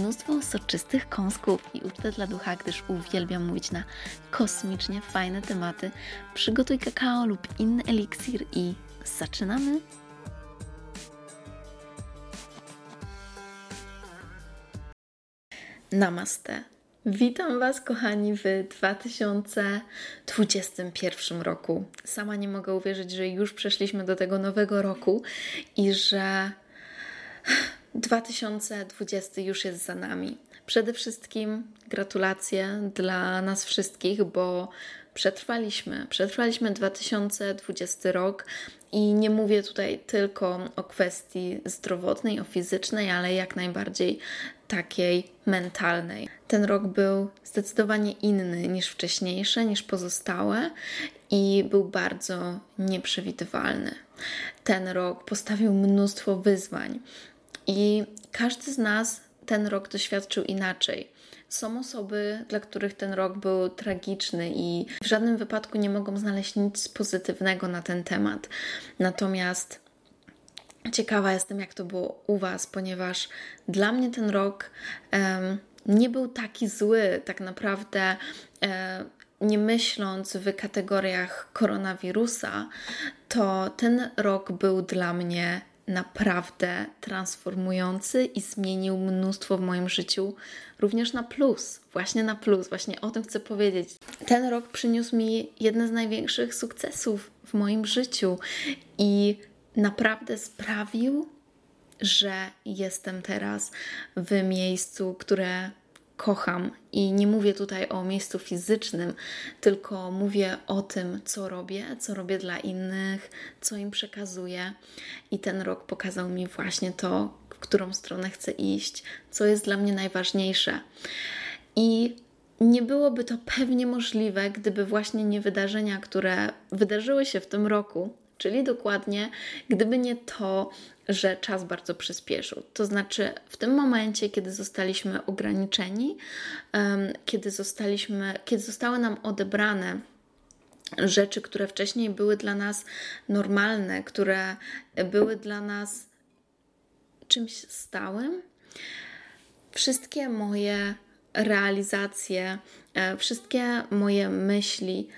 mnóstwo soczystych kąsków i ucztę dla ducha, gdyż uwielbiam mówić na kosmicznie fajne tematy. Przygotuj kakao lub inny eliksir i zaczynamy! Namaste. Witam Was, kochani, w 2021 roku. Sama nie mogę uwierzyć, że już przeszliśmy do tego nowego roku i że 2020 już jest za nami. Przede wszystkim gratulacje dla nas wszystkich, bo przetrwaliśmy. Przetrwaliśmy 2020 rok i nie mówię tutaj tylko o kwestii zdrowotnej, o fizycznej, ale jak najbardziej takiej mentalnej. Ten rok był zdecydowanie inny niż wcześniejsze, niż pozostałe i był bardzo nieprzewidywalny. Ten rok postawił mnóstwo wyzwań i każdy z nas ten rok doświadczył inaczej. Są osoby, dla których ten rok był tragiczny i w żadnym wypadku nie mogą znaleźć nic pozytywnego na ten temat. Natomiast ciekawa jestem, jak to było u Was, ponieważ dla mnie ten rok um, nie był taki zły, tak naprawdę. Nie myśląc w kategoriach koronawirusa, to ten rok był dla mnie naprawdę transformujący i zmienił mnóstwo w moim życiu, również na plus. Właśnie na plus, właśnie o tym chcę powiedzieć. Ten rok przyniósł mi jedne z największych sukcesów w moim życiu i naprawdę sprawił, że jestem teraz w miejscu, które kocham. I nie mówię tutaj o miejscu fizycznym, tylko mówię o tym, co robię, co robię dla innych, co im przekazuję. I ten rok pokazał mi właśnie to, w którą stronę chcę iść, co jest dla mnie najważniejsze. I nie byłoby to pewnie możliwe, gdyby właśnie nie wydarzenia, które wydarzyły się w tym roku, czyli dokładnie, gdyby nie to, że czas bardzo przyspieszył. To znaczy, w tym momencie, kiedy zostaliśmy ograniczeni, kiedy, zostaliśmy, kiedy zostały nam odebrane rzeczy, które wcześniej były dla nas normalne, które były dla nas czymś stałym, wszystkie moje realizacje, e, wszystkie moje myśli,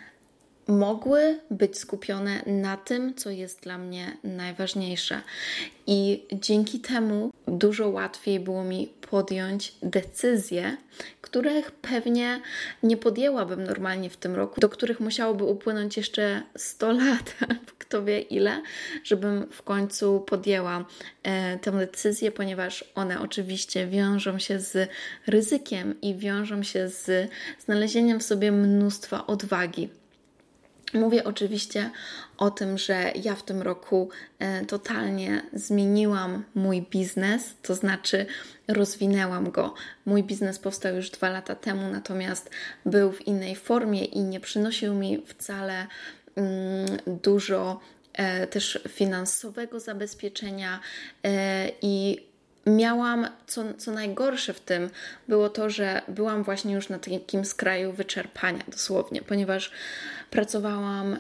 mogły być skupione na tym, co jest dla mnie najważniejsze. I dzięki temu dużo łatwiej było mi podjąć decyzje, których pewnie nie podjęłabym normalnie w tym roku, do których musiałoby upłynąć jeszcze 100 lat, kto wie ile, żebym w końcu podjęła e, tę decyzję, ponieważ one oczywiście wiążą się z ryzykiem i wiążą się z znalezieniem w sobie mnóstwa odwagi. Mówię oczywiście o tym, że ja w tym roku e, totalnie zmieniłam mój biznes, to znaczy rozwinęłam go. Mój biznes powstał już dwa lata temu, natomiast był w innej formie i nie przynosił mi wcale mm, dużo e, też finansowego zabezpieczenia e, i miałam, co, co najgorsze w tym, było to, że byłam właśnie już na takim skraju wyczerpania, dosłownie, ponieważ pracowałam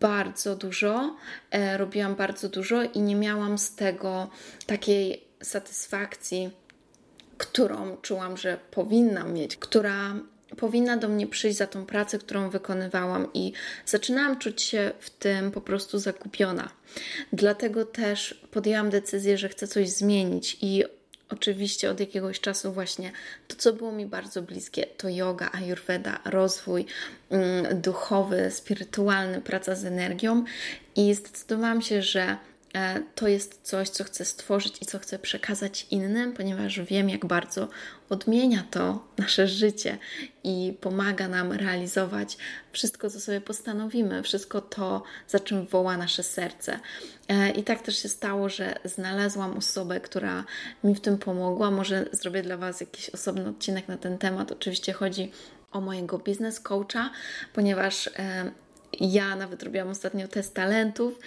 bardzo dużo, e, robiłam bardzo dużo i nie miałam z tego takiej satysfakcji, którą czułam, że powinnam mieć, która powinna do mnie przyjść za tą pracę, którą wykonywałam, i zaczynałam czuć się w tym po prostu zakupiona. Dlatego też podjęłam decyzję, że chcę coś zmienić i oczywiście od jakiegoś czasu właśnie to, co było mi bardzo bliskie, to yoga, ayurveda, rozwój mm, duchowy, spirytualny, praca z energią i zdecydowałam się, że to jest coś, co chcę stworzyć i co chcę przekazać innym, ponieważ wiem, jak bardzo odmienia to nasze życie i pomaga nam realizować wszystko, co sobie postanowimy, wszystko to, za czym woła nasze serce. E, I tak też się stało, że znalazłam osobę, która mi w tym pomogła. Może zrobię dla Was jakiś osobny odcinek na ten temat. Oczywiście chodzi o mojego biznes coacha, ponieważ e, ja nawet robiłam ostatnio test talentów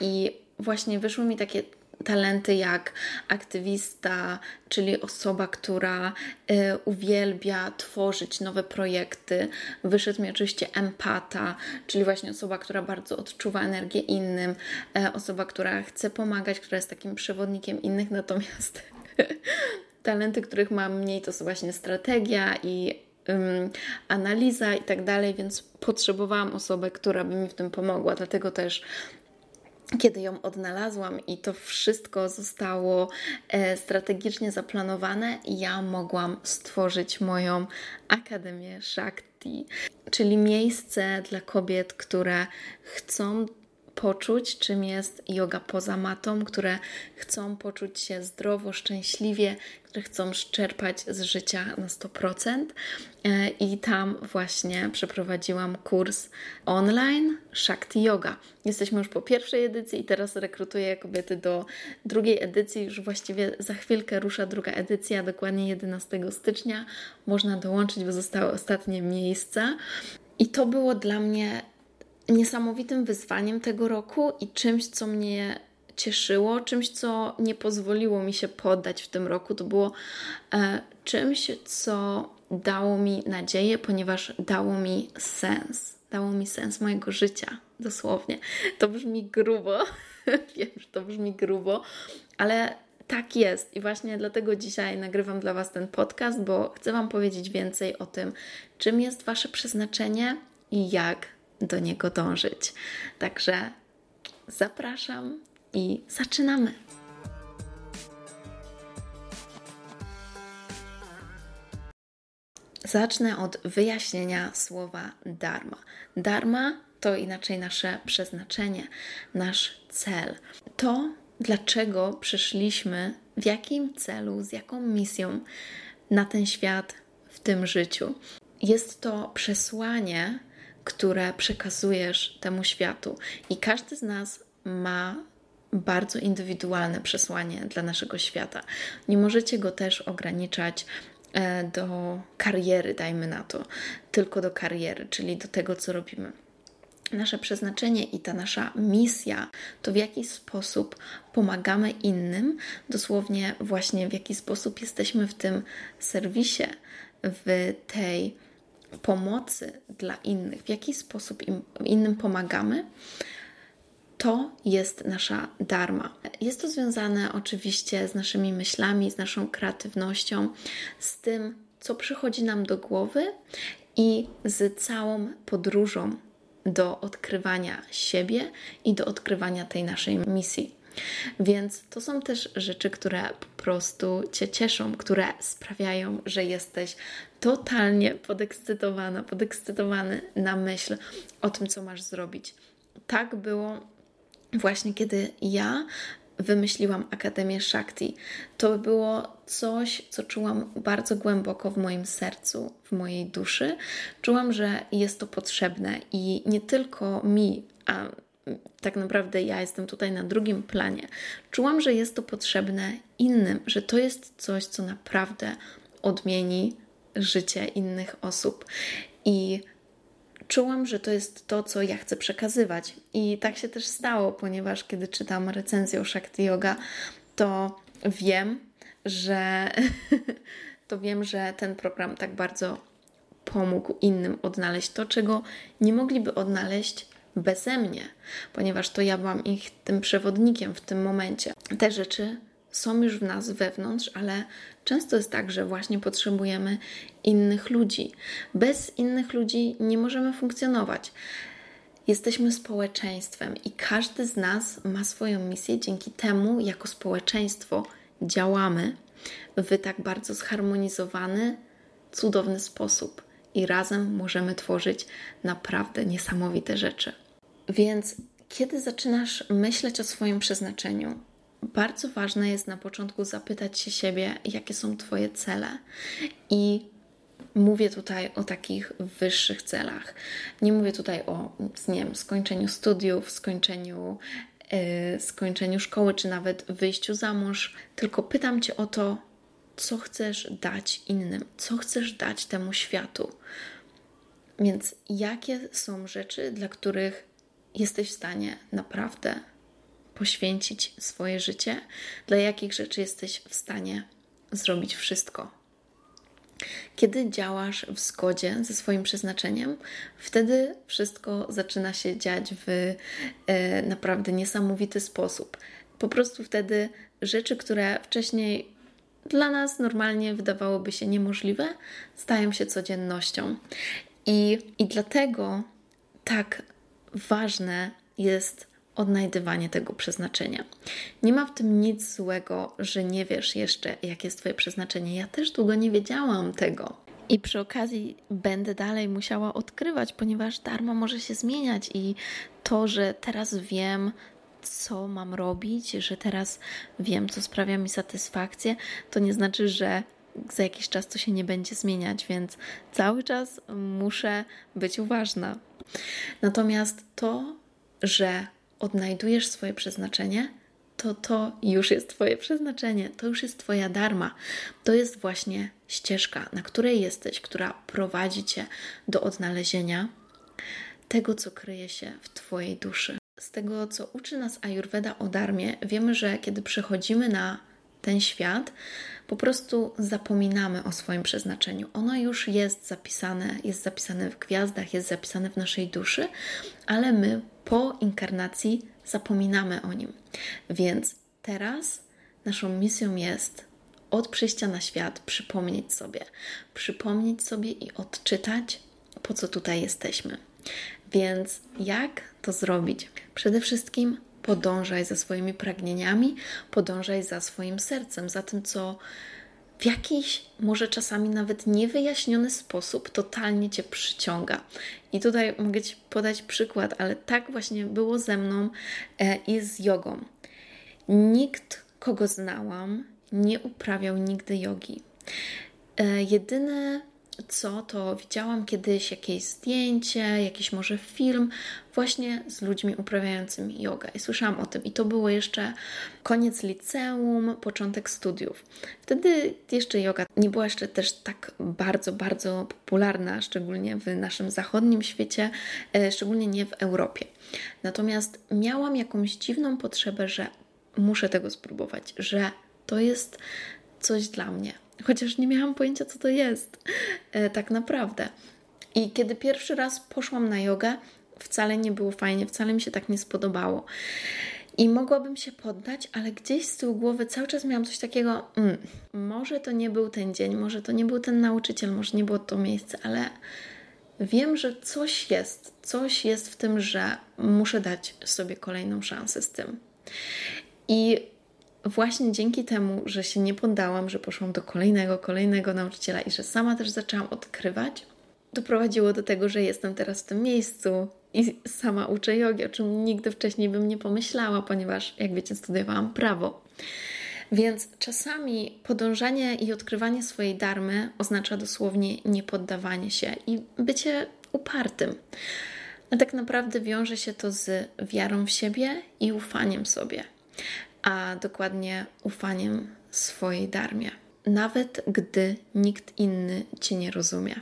i właśnie wyszły mi takie talenty jak aktywista, czyli osoba, która y, uwielbia tworzyć nowe projekty. Wyszedł mi oczywiście empata, czyli właśnie osoba, która bardzo odczuwa energię innym, y, osoba, która chce pomagać, która jest takim przewodnikiem innych, natomiast talenty, których mam mniej, to są właśnie strategia i analiza i tak dalej, więc potrzebowałam osoby, która by mi w tym pomogła. Dlatego też kiedy ją odnalazłam i to wszystko zostało e, strategicznie zaplanowane, ja mogłam stworzyć moją Akademię Shakti, czyli miejsce dla kobiet, które chcą poczuć, czym jest yoga poza matą, które chcą poczuć się zdrowo, szczęśliwie, które chcą czerpać z życia na 100%. E, I tam właśnie przeprowadziłam kurs online Shakti Yoga. Jesteśmy już po pierwszej edycji i teraz rekrutuję kobiety do drugiej edycji. Już właściwie za chwilkę rusza druga edycja, dokładnie 11 stycznia. Można dołączyć, bo zostały ostatnie miejsca. I to było dla mnie niesamowitym wyzwaniem tego roku i czymś, co mnie cieszyło, czymś, co nie pozwoliło mi się poddać w tym roku. To było e, czymś, co dało mi nadzieję, ponieważ dało mi sens. Dało mi sens mojego życia, dosłownie. To brzmi grubo, wiem, że to brzmi grubo, ale tak jest. I właśnie dlatego dzisiaj nagrywam dla Was ten podcast, bo chcę Wam powiedzieć więcej o tym, czym jest Wasze przeznaczenie i jak do niego dążyć. Także zapraszam i zaczynamy. Zacznę od wyjaśnienia słowa dharma. Dharma to inaczej nasze przeznaczenie, nasz cel. To, dlaczego przyszliśmy, w jakim celu, z jaką misją na ten świat w tym życiu. Jest to przesłanie, które przekazujesz temu światu. I każdy z nas ma bardzo indywidualne przesłanie dla naszego świata. Nie możecie go też ograniczać e, do kariery, dajmy na to, tylko do kariery, czyli do tego, co robimy. Nasze przeznaczenie i ta nasza misja to w jaki sposób pomagamy innym, dosłownie właśnie w jaki sposób jesteśmy w tym serwisie, w tej pomocy dla innych, w jaki sposób im, innym pomagamy, to jest nasza dharma. Jest to związane oczywiście z naszymi myślami, z naszą kreatywnością, z tym, co przychodzi nam do głowy i z całą podróżą do odkrywania siebie i do odkrywania tej naszej misji. Więc to są też rzeczy, które po prostu Cię cieszą, które sprawiają, że jesteś totalnie podekscytowana, podekscytowany na myśl o tym, co masz zrobić. Tak było właśnie kiedy ja wymyśliłam Akademię Shakti. To było coś, co czułam bardzo głęboko w moim sercu, w mojej duszy. Czułam, że jest to potrzebne i nie tylko mi, a tak naprawdę ja jestem tutaj na drugim planie. Czułam, że jest to potrzebne innym, że to jest coś, co naprawdę odmieni życie innych osób. I czułam, że to jest to, co ja chcę przekazywać. I tak się też stało, ponieważ kiedy czytam recenzję o Shakti Yoga, to wiem, że to wiem, że ten program tak bardzo pomógł innym odnaleźć to, czego nie mogliby odnaleźć beze mnie, ponieważ to ja byłam ich tym przewodnikiem w tym momencie. Te rzeczy są już w nas wewnątrz, ale często jest tak, że właśnie potrzebujemy innych ludzi. Bez innych ludzi nie możemy funkcjonować. Jesteśmy społeczeństwem i każdy z nas ma swoją misję. Dzięki temu, jako społeczeństwo, działamy w tak bardzo zharmonizowany, cudowny sposób i razem możemy tworzyć naprawdę niesamowite rzeczy. Więc kiedy zaczynasz myśleć o swoim przeznaczeniu, bardzo ważne jest na początku zapytać się siebie, jakie są Twoje cele. I mówię tutaj o takich wyższych celach. Nie mówię tutaj o nie wiem, skończeniu studiów, skończeniu, yy, skończeniu szkoły, czy nawet wyjściu za mąż, tylko pytam Cię o to, co chcesz dać innym, co chcesz dać temu światu. Więc jakie są rzeczy, dla których jesteś w stanie naprawdę poświęcić swoje życie, dla jakich rzeczy jesteś w stanie zrobić wszystko. Kiedy działasz w zgodzie ze swoim przeznaczeniem, wtedy wszystko zaczyna się dziać w e, naprawdę niesamowity sposób. Po prostu wtedy rzeczy, które wcześniej dla nas normalnie wydawałoby się niemożliwe, stają się codziennością. I, i dlatego tak ważne jest odnajdywanie tego przeznaczenia. Nie ma w tym nic złego, że nie wiesz jeszcze, jakie jest Twoje przeznaczenie. Ja też długo nie wiedziałam tego. I przy okazji będę dalej musiała odkrywać, ponieważ darma może się zmieniać i to, że teraz wiem, co mam robić, że teraz wiem, co sprawia mi satysfakcję, to nie znaczy, że za jakiś czas to się nie będzie zmieniać, więc cały czas muszę być uważna. Natomiast to, że odnajdujesz swoje przeznaczenie, to to już jest Twoje przeznaczenie, to już jest Twoja darma. To jest właśnie ścieżka, na której jesteś, która prowadzi Cię do odnalezienia tego, co kryje się w Twojej duszy. Z tego, co uczy nas Ayurveda o darmie, wiemy, że kiedy przechodzimy na ten świat, po prostu zapominamy o swoim przeznaczeniu. Ono już jest zapisane, jest zapisane w gwiazdach, jest zapisane w naszej duszy, ale my po inkarnacji zapominamy o nim. Więc teraz naszą misją jest od przyjścia na świat przypomnieć sobie, przypomnieć sobie i odczytać, po co tutaj jesteśmy. Więc jak to zrobić? Przede wszystkim podążaj za swoimi pragnieniami, podążaj za swoim sercem, za tym, co w jakiś, może czasami nawet niewyjaśniony sposób totalnie cię przyciąga. I tutaj mogę ci podać przykład, ale tak właśnie było ze mną e, i z jogą. Nikt, kogo znałam, nie uprawiał nigdy jogi. E, jedyne co, to widziałam kiedyś jakieś zdjęcie, jakiś może film właśnie z ludźmi uprawiającymi yoga i słyszałam o tym. I to było jeszcze koniec liceum, początek studiów. Wtedy jeszcze yoga nie była jeszcze też tak bardzo, bardzo popularna, szczególnie w naszym zachodnim świecie, e, szczególnie nie w Europie. Natomiast miałam jakąś dziwną potrzebę, że muszę tego spróbować, że to jest coś dla mnie chociaż nie miałam pojęcia, co to jest e, tak naprawdę. I kiedy pierwszy raz poszłam na jogę, wcale nie było fajnie, wcale mi się tak nie spodobało. I mogłabym się poddać, ale gdzieś z tyłu głowy cały czas miałam coś takiego, mm, może to nie był ten dzień, może to nie był ten nauczyciel, może nie było to miejsce, ale wiem, że coś jest, coś jest w tym, że muszę dać sobie kolejną szansę z tym. I właśnie dzięki temu, że się nie poddałam, że poszłam do kolejnego, kolejnego nauczyciela i że sama też zaczęłam odkrywać, doprowadziło do tego, że jestem teraz w tym miejscu i sama uczę jogi, o czym nigdy wcześniej bym nie pomyślała, ponieważ, jak wiecie, studiowałam prawo. Więc czasami podążanie i odkrywanie swojej darmy oznacza dosłownie niepoddawanie się i bycie upartym. A tak naprawdę wiąże się to z wiarą w siebie i ufaniem sobie a dokładnie ufaniem swojej darmie, nawet gdy nikt inny cię nie rozumie.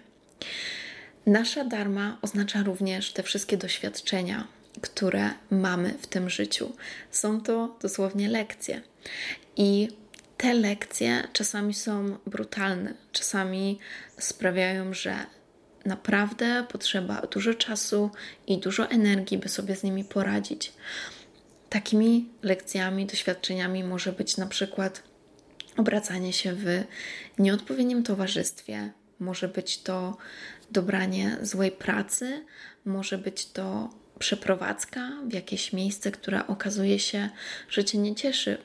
Nasza darma oznacza również te wszystkie doświadczenia, które mamy w tym życiu. Są to dosłownie lekcje. I te lekcje czasami są brutalne, czasami sprawiają, że naprawdę potrzeba dużo czasu i dużo energii, by sobie z nimi poradzić. Takimi lekcjami, doświadczeniami może być na przykład obracanie się w nieodpowiednim towarzystwie, może być to dobranie złej pracy, może być to przeprowadzka w jakieś miejsce, które okazuje się, że cię nie cieszy,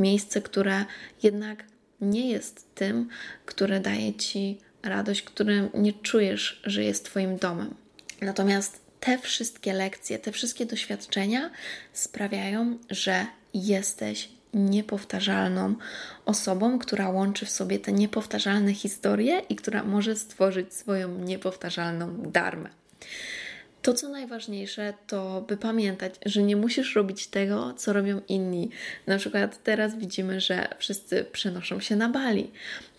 miejsce, które jednak nie jest tym, które daje ci radość, którym nie czujesz, że jest Twoim domem. Natomiast te wszystkie lekcje, te wszystkie doświadczenia sprawiają, że jesteś niepowtarzalną osobą, która łączy w sobie te niepowtarzalne historie i która może stworzyć swoją niepowtarzalną darmę. To, co najważniejsze, to by pamiętać, że nie musisz robić tego, co robią inni. Na przykład teraz widzimy, że wszyscy przenoszą się na Bali.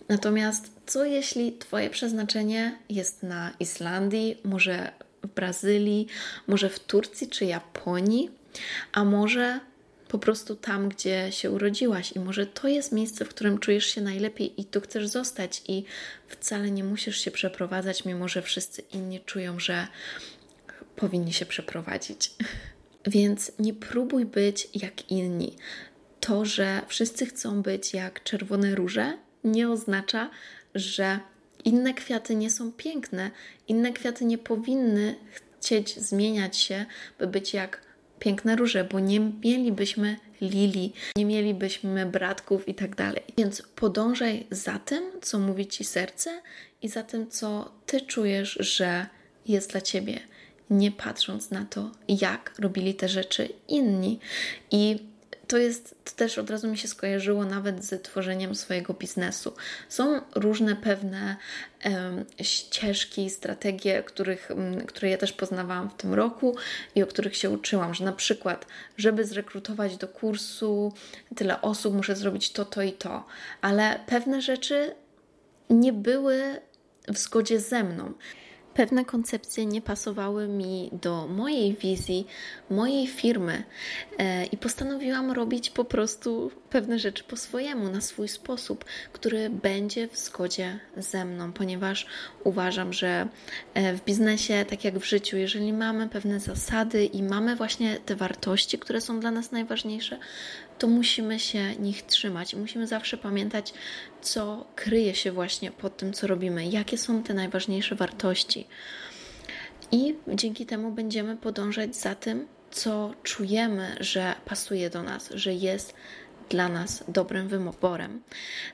Natomiast co jeśli Twoje przeznaczenie jest na Islandii, może w Brazylii, może w Turcji czy Japonii, a może po prostu tam, gdzie się urodziłaś, i może to jest miejsce, w którym czujesz się najlepiej i tu chcesz zostać, i wcale nie musisz się przeprowadzać, mimo że wszyscy inni czują, że powinni się przeprowadzić. Więc nie próbuj być jak inni. To, że wszyscy chcą być jak czerwone róże, nie oznacza, że inne kwiaty nie są piękne. Inne kwiaty nie powinny chcieć zmieniać się, by być jak piękne róże, bo nie mielibyśmy lili, nie mielibyśmy bratków i tak dalej. Więc podążaj za tym, co mówi ci serce i za tym, co ty czujesz, że jest dla ciebie, nie patrząc na to, jak robili te rzeczy inni. I to jest, to też od razu mi się skojarzyło nawet z tworzeniem swojego biznesu. Są różne pewne um, ścieżki, strategie, których, um, które ja też poznawałam w tym roku i o których się uczyłam, że na przykład, żeby zrekrutować do kursu tyle osób, muszę zrobić to, to i to, ale pewne rzeczy nie były w zgodzie ze mną pewne koncepcje nie pasowały mi do mojej wizji, mojej firmy e, i postanowiłam robić po prostu pewne rzeczy po swojemu, na swój sposób, który będzie w zgodzie ze mną, ponieważ uważam, że e, w biznesie, tak jak w życiu, jeżeli mamy pewne zasady i mamy właśnie te wartości, które są dla nas najważniejsze, to musimy się nich trzymać musimy zawsze pamiętać, co kryje się właśnie pod tym, co robimy, jakie są te najważniejsze wartości. I dzięki temu będziemy podążać za tym, co czujemy, że pasuje do nas, że jest dla nas dobrym wyborem.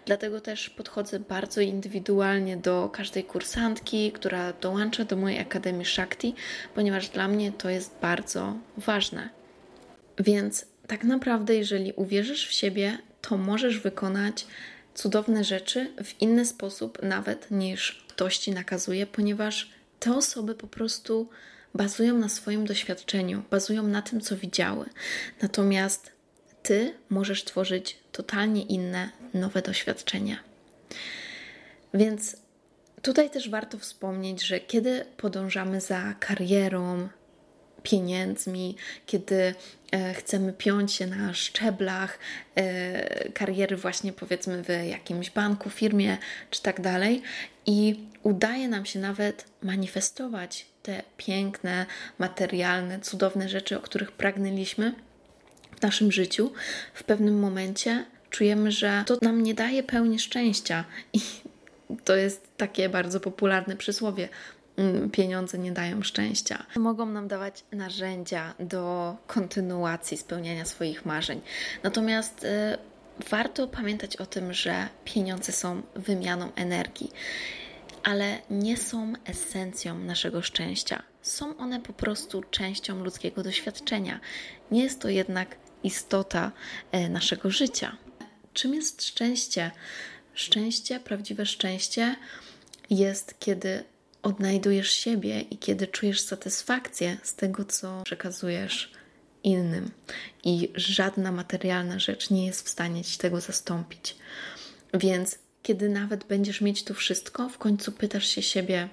Dlatego też podchodzę bardzo indywidualnie do każdej kursantki, która dołącza do mojej Akademii Shakti, ponieważ dla mnie to jest bardzo ważne. Więc tak naprawdę, jeżeli uwierzysz w siebie, to możesz wykonać cudowne rzeczy w inny sposób, nawet niż ktoś ci nakazuje, ponieważ te osoby po prostu bazują na swoim doświadczeniu, bazują na tym, co widziały. Natomiast ty możesz tworzyć totalnie inne, nowe doświadczenia. Więc tutaj też warto wspomnieć, że kiedy podążamy za karierą, pieniędzmi, kiedy e, chcemy piąć się na szczeblach e, kariery, właśnie powiedzmy w jakimś banku, firmie czy tak dalej, i udaje nam się nawet manifestować te piękne, materialne, cudowne rzeczy, o których pragnęliśmy w naszym życiu, w pewnym momencie czujemy, że to nam nie daje pełni szczęścia. I to jest takie bardzo popularne przysłowie: pieniądze nie dają szczęścia. Mogą nam dawać narzędzia do kontynuacji spełniania swoich marzeń. Natomiast y, warto pamiętać o tym, że pieniądze są wymianą energii, ale nie są esencją naszego szczęścia. Są one po prostu częścią ludzkiego doświadczenia. Nie jest to jednak istota y, naszego życia. Czym jest szczęście? Szczęście, prawdziwe szczęście jest, kiedy odnajdujesz siebie i kiedy czujesz satysfakcję z tego, co przekazujesz innym, i żadna materialna rzecz nie jest w stanie ci tego zastąpić. Więc kiedy nawet będziesz mieć tu wszystko, w końcu pytasz się siebie,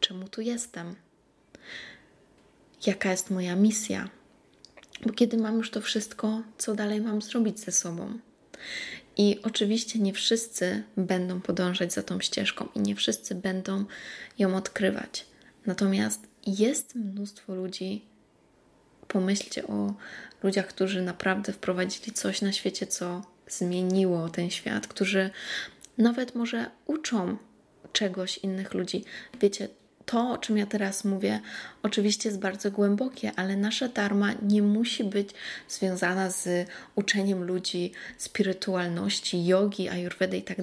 czemu tu jestem? Jaka jest moja misja? Bo kiedy mam już to wszystko, co dalej mam zrobić ze sobą? I oczywiście nie wszyscy będą podążać za tą ścieżką i nie wszyscy będą ją odkrywać. Natomiast jest mnóstwo ludzi, pomyślcie o ludziach, którzy naprawdę wprowadzili coś na świecie, co zmieniło ten świat, którzy nawet może uczą czegoś innych ludzi. Wiecie, to, o czym ja teraz mówię, oczywiście jest bardzo głębokie, ale nasza dharma nie musi być związana z uczeniem ludzi spirytualności, jogi, ayurvedy i tak.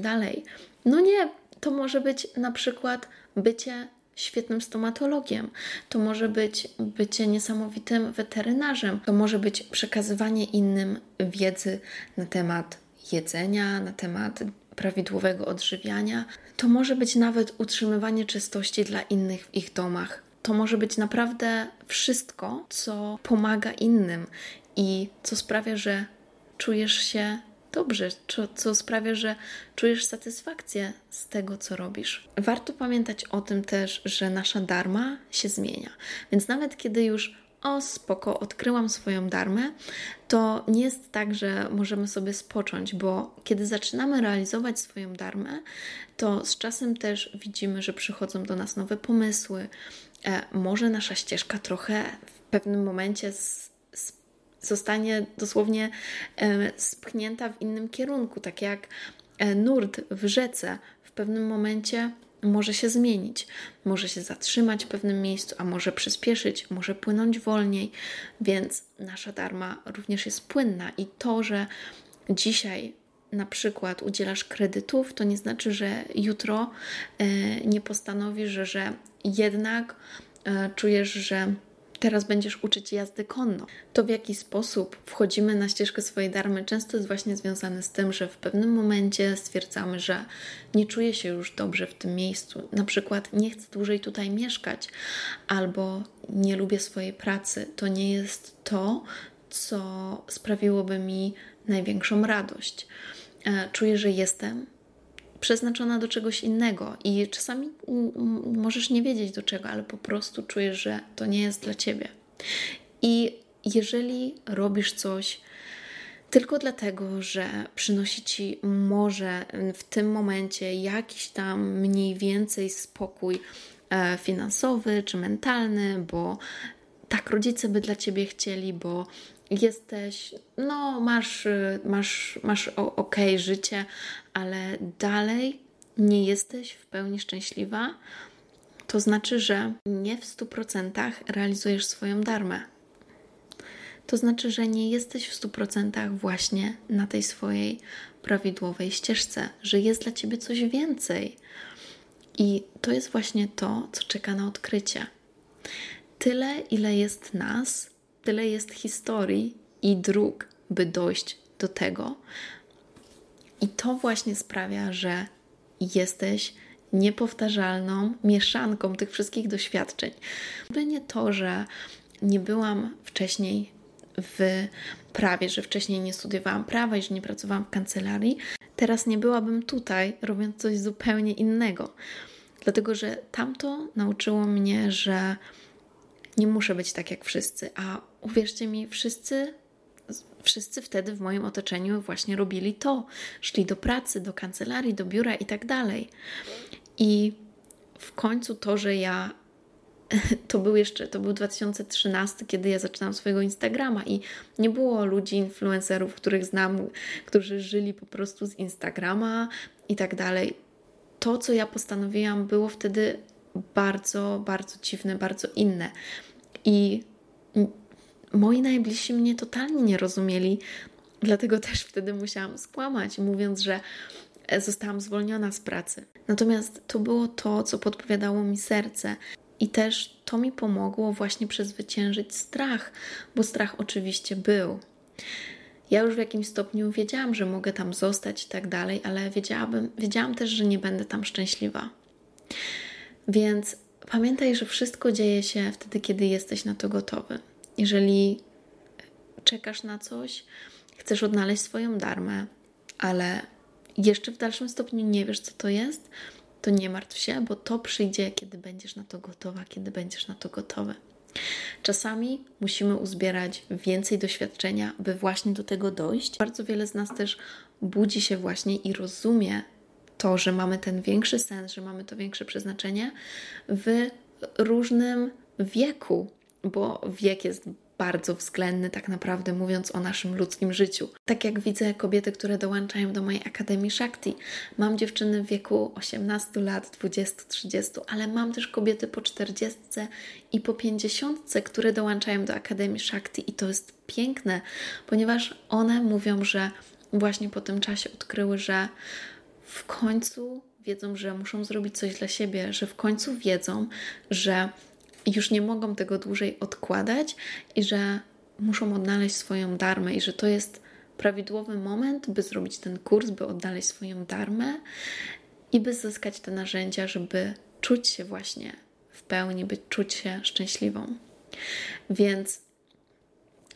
No nie, to może być na przykład bycie świetnym stomatologiem, to może być bycie niesamowitym weterynarzem, to może być przekazywanie innym wiedzy na temat jedzenia, na temat prawidłowego odżywiania. To może być nawet utrzymywanie czystości dla innych w ich domach. To może być naprawdę wszystko, co pomaga innym i co sprawia, że czujesz się dobrze, co, co sprawia, że czujesz satysfakcję z tego, co robisz. Warto pamiętać o tym też, że nasza dharma się zmienia. Więc nawet kiedy już o spoko, odkryłam swoją darmę, to nie jest tak, że możemy sobie spocząć, bo kiedy zaczynamy realizować swoją darmę, to z czasem też widzimy, że przychodzą do nas nowe pomysły. E, może nasza ścieżka trochę w pewnym momencie z, zostanie dosłownie e, spchnięta w innym kierunku, tak jak e, nurt w rzece w pewnym momencie może się zmienić, może się zatrzymać w pewnym miejscu, a może przyspieszyć, może płynąć wolniej, więc nasza darma również jest płynna. I to, że dzisiaj na przykład udzielasz kredytów, to nie znaczy, że jutro e, nie postanowisz, że, że jednak e, czujesz, że teraz będziesz uczyć jazdy konno. To w jaki sposób wchodzimy na ścieżkę swojej darmy często jest właśnie związane z tym, że w pewnym momencie stwierdzamy, że nie czuję się już dobrze w tym miejscu. Na przykład nie chcę dłużej tutaj mieszkać albo nie lubię swojej pracy. To nie jest to, co sprawiłoby mi największą radość. E, czuję, że jestem przeznaczona do czegoś innego i czasami możesz nie wiedzieć do czego, ale po prostu czujesz, że to nie jest dla ciebie. I jeżeli robisz coś tylko dlatego, że przynosi ci może w tym momencie jakiś tam mniej więcej spokój e, finansowy czy mentalny, bo tak rodzice by dla ciebie chcieli, bo jesteś, no masz, masz, masz ok życie, ale dalej nie jesteś w pełni szczęśliwa, to znaczy, że nie w 100% realizujesz swoją darmę. To znaczy, że nie jesteś w 100% właśnie na tej swojej prawidłowej ścieżce, że jest dla ciebie coś więcej. I to jest właśnie to, co czeka na odkrycie. Tyle, ile jest nas, tyle jest historii i dróg, by dojść do tego. I to właśnie sprawia, że jesteś niepowtarzalną mieszanką tych wszystkich doświadczeń. Nie to, że nie byłam wcześniej w prawie, że wcześniej nie studiowałam prawa i że nie pracowałam w kancelarii, teraz nie byłabym tutaj robiąc coś zupełnie innego. Dlatego, że tamto nauczyło mnie, że nie muszę być tak jak wszyscy, a uwierzcie mi, wszyscy wszyscy wtedy w moim otoczeniu właśnie robili to. Szli do pracy, do kancelarii, do biura i tak dalej. I w końcu to, że ja to był jeszcze, to był 2013, kiedy ja zaczynałam swojego Instagrama i nie było ludzi, influencerów, których znam, którzy żyli po prostu z Instagrama i tak dalej. To, co ja postanowiłam, było wtedy bardzo, bardzo dziwne, bardzo inne. I moi najbliżsi mnie totalnie nie rozumieli, dlatego też wtedy musiałam skłamać, mówiąc, że e, zostałam zwolniona z pracy. Natomiast to było to, co podpowiadało mi serce. I też to mi pomogło właśnie przezwyciężyć strach, bo strach oczywiście był. Ja już w jakimś stopniu wiedziałam, że mogę tam zostać i tak dalej, ale wiedziałabym, wiedziałam też, że nie będę tam szczęśliwa. Więc pamiętaj, że wszystko dzieje się wtedy, kiedy jesteś na to gotowy. Jeżeli czekasz na coś, chcesz odnaleźć swoją darmę, ale jeszcze w dalszym stopniu nie wiesz, co to jest, to nie martw się, bo to przyjdzie, kiedy będziesz na to gotowa, kiedy będziesz na to gotowy. Czasami musimy uzbierać więcej doświadczenia, by właśnie do tego dojść. Bardzo wiele z nas też budzi się właśnie i rozumie to, że mamy ten większy sens, że mamy to większe przeznaczenie w różnym wieku, bo wiek jest bardzo względny, tak naprawdę mówiąc o naszym ludzkim życiu. Tak jak widzę kobiety, które dołączają do mojej Akademii Shakti. Mam dziewczyny w wieku 18 lat, 20, 30, ale mam też kobiety po 40 i po 50, które dołączają do Akademii Shakti i to jest piękne, ponieważ one mówią, że właśnie po tym czasie odkryły, że w końcu wiedzą, że muszą zrobić coś dla siebie, że w końcu wiedzą, że już nie mogą tego dłużej odkładać i że muszą odnaleźć swoją darmę i że to jest prawidłowy moment, by zrobić ten kurs, by odnaleźć swoją darmę i by zyskać te narzędzia, żeby czuć się właśnie w pełni, by czuć się szczęśliwą. Więc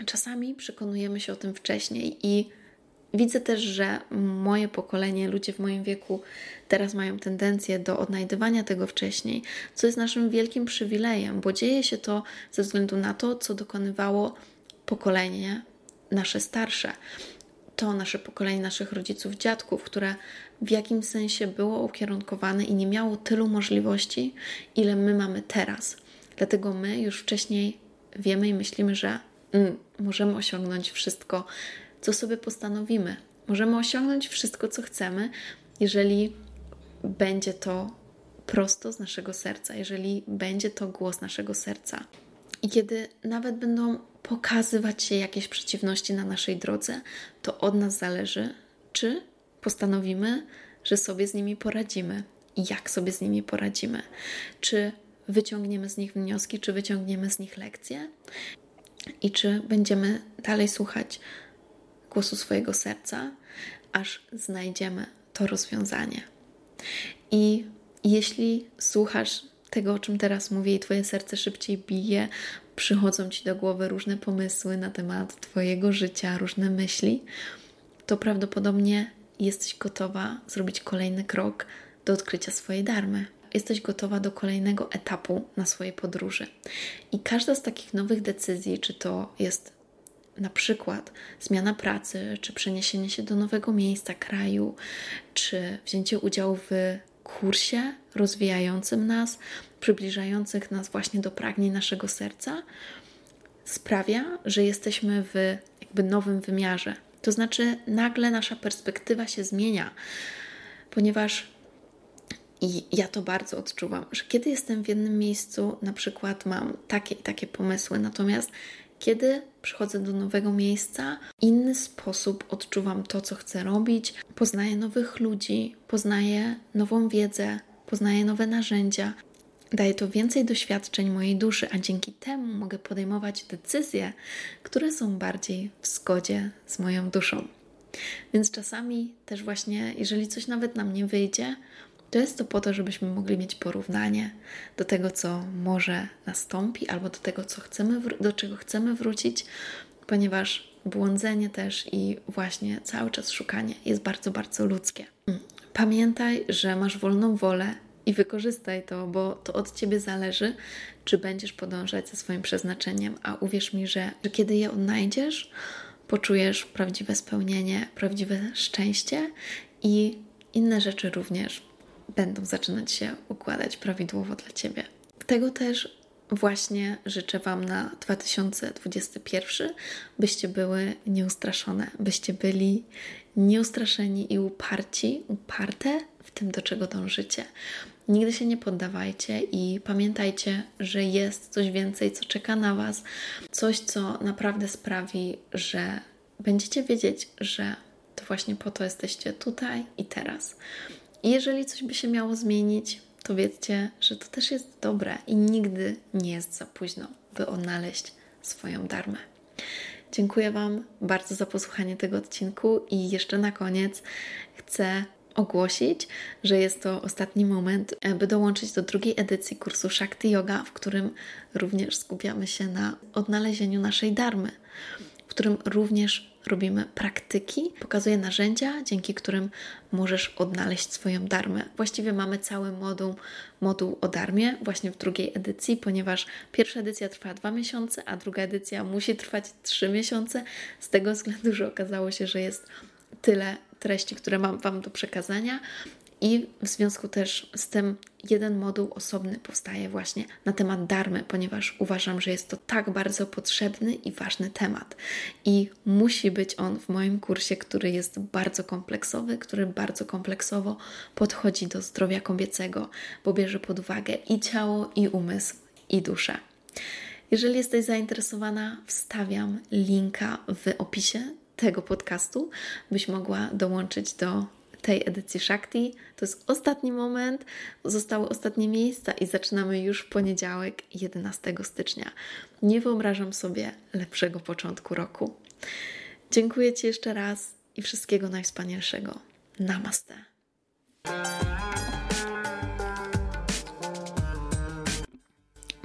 czasami przekonujemy się o tym wcześniej i widzę też, że moje pokolenie, ludzie w moim wieku teraz mają tendencję do odnajdywania tego wcześniej, co jest naszym wielkim przywilejem, bo dzieje się to ze względu na to, co dokonywało pokolenie nasze starsze. To nasze pokolenie naszych rodziców, dziadków, które w jakimś sensie było ukierunkowane i nie miało tylu możliwości, ile my mamy teraz. Dlatego my już wcześniej wiemy i myślimy, że mm, możemy osiągnąć wszystko, co sobie postanowimy. Możemy osiągnąć wszystko, co chcemy, jeżeli będzie to prosto z naszego serca, jeżeli będzie to głos naszego serca. I kiedy nawet będą pokazywać się jakieś przeciwności na naszej drodze, to od nas zależy, czy postanowimy, że sobie z nimi poradzimy i jak sobie z nimi poradzimy. Czy wyciągniemy z nich wnioski, czy wyciągniemy z nich lekcje i czy będziemy dalej słuchać głosu swojego serca, aż znajdziemy to rozwiązanie. I jeśli słuchasz tego, o czym teraz mówię, i Twoje serce szybciej bije, przychodzą Ci do głowy różne pomysły na temat Twojego życia, różne myśli, to prawdopodobnie jesteś gotowa zrobić kolejny krok do odkrycia swojej darmy. Jesteś gotowa do kolejnego etapu na swojej podróży. I każda z takich nowych decyzji, czy to jest na przykład zmiana pracy, czy przeniesienie się do nowego miejsca, kraju, czy wzięcie udziału w kursie rozwijającym nas, przybliżających nas właśnie do pragnień naszego serca, sprawia, że jesteśmy w jakby nowym wymiarze. To znaczy, nagle nasza perspektywa się zmienia, ponieważ i ja to bardzo odczuwam, że kiedy jestem w jednym miejscu, na przykład mam takie i takie pomysły, natomiast kiedy przychodzę do nowego miejsca, inny sposób odczuwam to, co chcę robić, poznaję nowych ludzi, poznaję nową wiedzę, poznaję nowe narzędzia. Daje to więcej doświadczeń mojej duszy, a dzięki temu mogę podejmować decyzje, które są bardziej w zgodzie z moją duszą. Więc czasami też właśnie, jeżeli coś nawet nam nie wyjdzie, to jest to po to, żebyśmy mogli mieć porównanie do tego, co może nastąpi, albo do tego, co chcemy, do czego chcemy wrócić, ponieważ błądzenie też i właśnie cały czas szukanie jest bardzo, bardzo ludzkie. Mm. Pamiętaj, że masz wolną wolę i wykorzystaj to, bo to od ciebie zależy, czy będziesz podążać za swoim przeznaczeniem. A uwierz mi, że, że kiedy je odnajdziesz, poczujesz prawdziwe spełnienie, prawdziwe szczęście i inne rzeczy również będą zaczynać się układać prawidłowo dla Ciebie. Tego też właśnie życzę Wam na 2021, byście były nieustraszone, byście byli nieustraszeni i uparci, uparte w tym, do czego dążycie. Nigdy się nie poddawajcie i pamiętajcie, że jest coś więcej, co czeka na Was, coś, co naprawdę sprawi, że będziecie wiedzieć, że to właśnie po to jesteście tutaj i teraz. I jeżeli coś by się miało zmienić, to wiedzcie, że to też jest dobre i nigdy nie jest za późno, by odnaleźć swoją darmę. Dziękuję Wam bardzo za posłuchanie tego odcinku i jeszcze na koniec chcę ogłosić, że jest to ostatni moment, by dołączyć do drugiej edycji kursu Shakti Yoga, w którym również skupiamy się na odnalezieniu naszej darmy, w którym również robimy praktyki, pokazuję narzędzia, dzięki którym możesz odnaleźć swoją darmę. Właściwie mamy cały moduł, moduł o darmie właśnie w drugiej edycji, ponieważ pierwsza edycja trwa dwa miesiące, a druga edycja musi trwać trzy miesiące, z tego względu, że okazało się, że jest tyle treści, które mam Wam do przekazania, i w związku też z tym jeden moduł osobny powstaje właśnie na temat darmy, ponieważ uważam, że jest to tak bardzo potrzebny i ważny temat. I musi być on w moim kursie, który jest bardzo kompleksowy, który bardzo kompleksowo podchodzi do zdrowia kobiecego, bo bierze pod uwagę i ciało, i umysł, i duszę. Jeżeli jesteś zainteresowana, wstawiam linka w opisie tego podcastu, byś mogła dołączyć do tej edycji Shakti. To jest ostatni moment, zostały ostatnie miejsca i zaczynamy już w poniedziałek, 11 stycznia. Nie wyobrażam sobie lepszego początku roku. Dziękuję Ci jeszcze raz i wszystkiego najwspanialszego. Namaste.